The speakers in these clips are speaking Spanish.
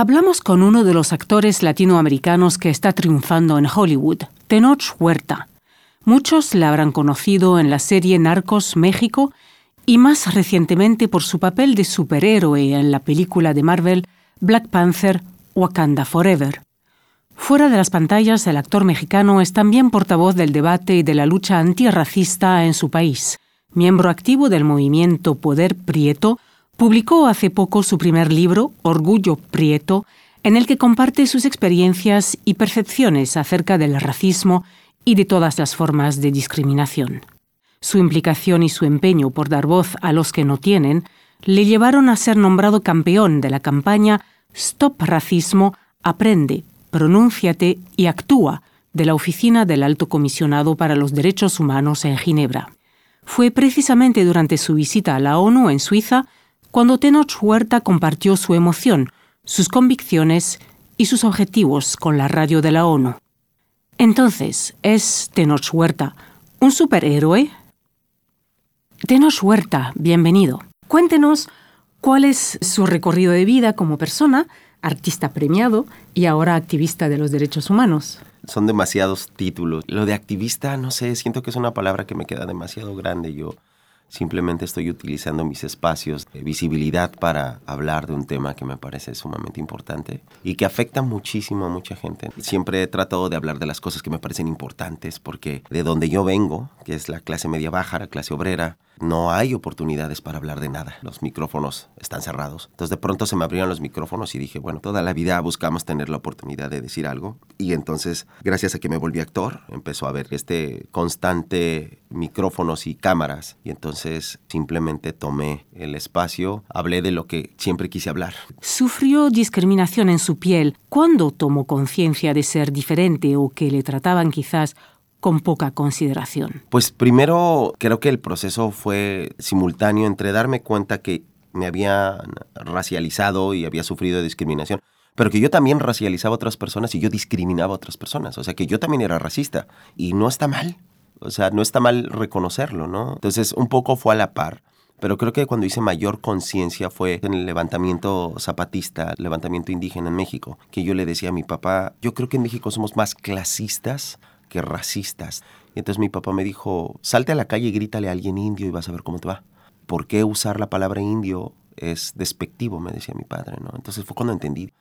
Hablamos con uno de los actores latinoamericanos que está triunfando en Hollywood, Tenoch Huerta. Muchos la habrán conocido en la serie Narcos México y más recientemente por su papel de superhéroe en la película de Marvel Black Panther Wakanda Forever. Fuera de las pantallas, el actor mexicano es también portavoz del debate y de la lucha antirracista en su país. Miembro activo del movimiento Poder Prieto, publicó hace poco su primer libro, Orgullo Prieto, en el que comparte sus experiencias y percepciones acerca del racismo y de todas las formas de discriminación. Su implicación y su empeño por dar voz a los que no tienen le llevaron a ser nombrado campeón de la campaña Stop Racismo, Aprende, Pronúnciate y Actúa de la Oficina del Alto Comisionado para los Derechos Humanos en Ginebra. Fue precisamente durante su visita a la ONU en Suiza cuando Tenoch Huerta compartió su emoción, sus convicciones y sus objetivos con la radio de la ONU. Entonces, ¿es Tenoch Huerta un superhéroe? Tenoch Huerta, bienvenido. Cuéntenos cuál es su recorrido de vida como persona, artista premiado y ahora activista de los derechos humanos. Son demasiados títulos. Lo de activista, no sé, siento que es una palabra que me queda demasiado grande. Yo Simplemente estoy utilizando mis espacios de visibilidad para hablar de un tema que me parece sumamente importante y que afecta muchísimo a mucha gente. Siempre he tratado de hablar de las cosas que me parecen importantes porque de donde yo vengo, que es la clase media baja, la clase obrera, no hay oportunidades para hablar de nada. Los micrófonos están cerrados. Entonces de pronto se me abrieron los micrófonos y dije, bueno, toda la vida buscamos tener la oportunidad de decir algo. Y entonces, gracias a que me volví actor, empezó a haber este constante micrófonos y cámaras. Y entonces simplemente tomé el espacio, hablé de lo que siempre quise hablar. ¿Sufrió discriminación en su piel? ¿Cuándo tomó conciencia de ser diferente o que le trataban quizás con poca consideración? Pues primero creo que el proceso fue simultáneo entre darme cuenta que me había racializado y había sufrido discriminación, pero que yo también racializaba a otras personas y yo discriminaba a otras personas, o sea que yo también era racista y no está mal, o sea, no está mal reconocerlo, ¿no? Entonces un poco fue a la par. Pero creo que cuando hice mayor conciencia fue en el levantamiento zapatista, levantamiento indígena en México, que yo le decía a mi papá, yo creo que en México somos más clasistas que racistas. Y entonces mi papá me dijo, salte a la calle y grítale a alguien indio y vas a ver cómo te va. ¿Por qué usar la palabra indio es despectivo? Me decía mi padre, ¿no? Entonces fue cuando entendí.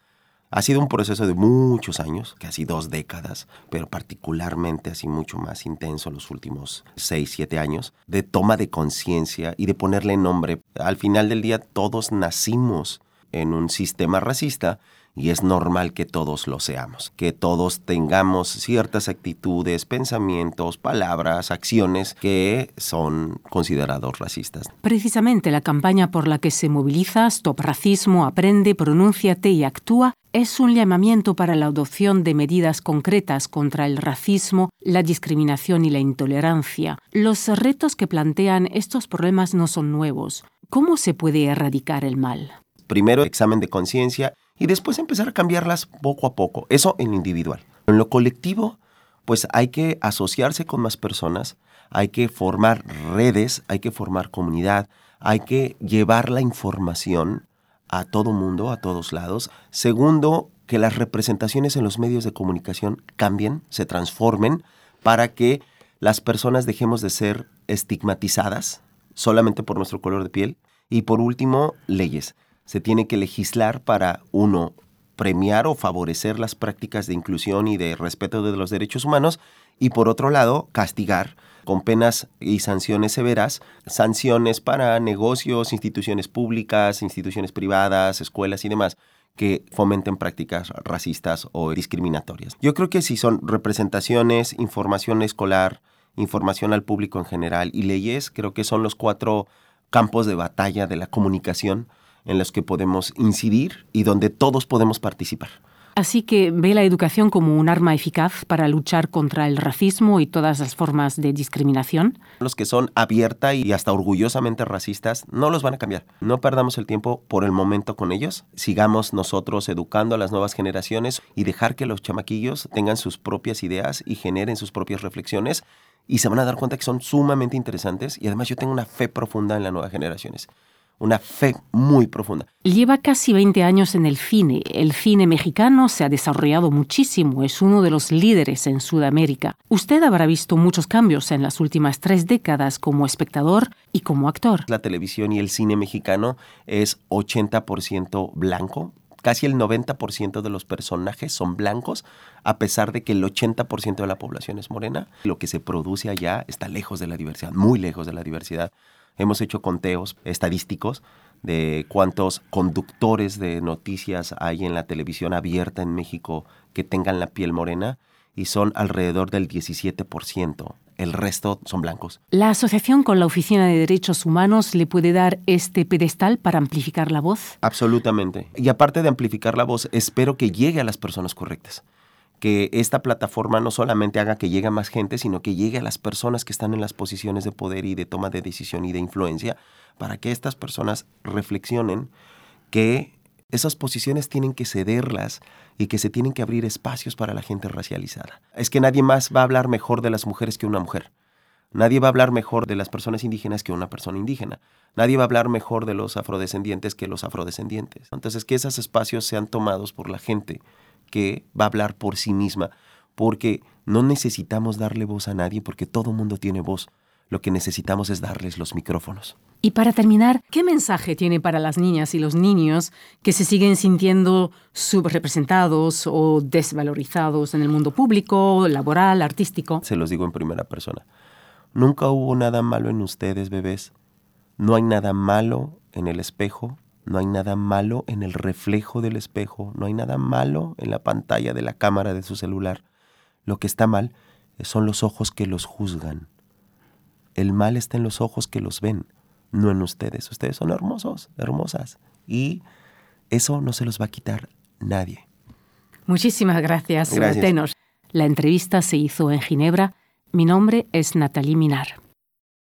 Ha sido un proceso de muchos años, casi dos décadas, pero particularmente así mucho más intenso los últimos seis, siete años, de toma de conciencia y de ponerle nombre. Al final del día todos nacimos en un sistema racista y es normal que todos lo seamos, que todos tengamos ciertas actitudes, pensamientos, palabras, acciones que son considerados racistas. Precisamente la campaña por la que se moviliza Stop Racismo, Aprende, Pronúnciate y Actúa es un llamamiento para la adopción de medidas concretas contra el racismo, la discriminación y la intolerancia. Los retos que plantean estos problemas no son nuevos. ¿Cómo se puede erradicar el mal? Primero, examen de conciencia y después empezar a cambiarlas poco a poco. Eso en individual. En lo colectivo, pues hay que asociarse con más personas, hay que formar redes, hay que formar comunidad, hay que llevar la información a todo mundo, a todos lados. Segundo, que las representaciones en los medios de comunicación cambien, se transformen, para que las personas dejemos de ser estigmatizadas solamente por nuestro color de piel. Y por último, leyes se tiene que legislar para, uno, premiar o favorecer las prácticas de inclusión y de respeto de los derechos humanos y por otro lado, castigar con penas y sanciones severas, sanciones para negocios, instituciones públicas, instituciones privadas, escuelas y demás que fomenten prácticas racistas o discriminatorias. Yo creo que si son representaciones, información escolar, información al público en general y leyes, creo que son los cuatro campos de batalla de la comunicación en los que podemos incidir y donde todos podemos participar. Así que ve la educación como un arma eficaz para luchar contra el racismo y todas las formas de discriminación. Los que son abierta y hasta orgullosamente racistas no los van a cambiar. No perdamos el tiempo por el momento con ellos. Sigamos nosotros educando a las nuevas generaciones y dejar que los chamaquillos tengan sus propias ideas y generen sus propias reflexiones y se van a dar cuenta que son sumamente interesantes y además yo tengo una fe profunda en las nuevas generaciones una fe muy profunda. Lleva casi 20 años en el cine. El cine mexicano se ha desarrollado muchísimo, es uno de los líderes en Sudamérica. Usted habrá visto muchos cambios en las últimas tres décadas como espectador y como actor. La televisión y el cine mexicano es 80% blanco, casi el 90% de los personajes son blancos, a pesar de que el 80% de la población es morena. Lo que se produce allá está lejos de la diversidad, muy lejos de la diversidad. Hemos hecho conteos estadísticos de cuántos conductores de noticias hay en la televisión abierta en México que tengan la piel morena y son alrededor del 17%. El resto son blancos. ¿La asociación con la Oficina de Derechos Humanos le puede dar este pedestal para amplificar la voz? Absolutamente. Y aparte de amplificar la voz, espero que llegue a las personas correctas que esta plataforma no solamente haga que llegue a más gente, sino que llegue a las personas que están en las posiciones de poder y de toma de decisión y de influencia, para que estas personas reflexionen que esas posiciones tienen que cederlas y que se tienen que abrir espacios para la gente racializada. Es que nadie más va a hablar mejor de las mujeres que una mujer. Nadie va a hablar mejor de las personas indígenas que una persona indígena. Nadie va a hablar mejor de los afrodescendientes que los afrodescendientes. Entonces, que esos espacios sean tomados por la gente que va a hablar por sí misma, porque no necesitamos darle voz a nadie porque todo mundo tiene voz. Lo que necesitamos es darles los micrófonos. Y para terminar, ¿qué mensaje tiene para las niñas y los niños que se siguen sintiendo subrepresentados o desvalorizados en el mundo público, laboral, artístico? Se los digo en primera persona. Nunca hubo nada malo en ustedes, bebés. No hay nada malo en el espejo no hay nada malo en el reflejo del espejo, no hay nada malo en la pantalla de la cámara de su celular. Lo que está mal son los ojos que los juzgan. El mal está en los ojos que los ven, no en ustedes. Ustedes son hermosos, hermosas. Y eso no se los va a quitar nadie. Muchísimas gracias, gracias. Tenos. La entrevista se hizo en Ginebra. Mi nombre es Natalie Minar.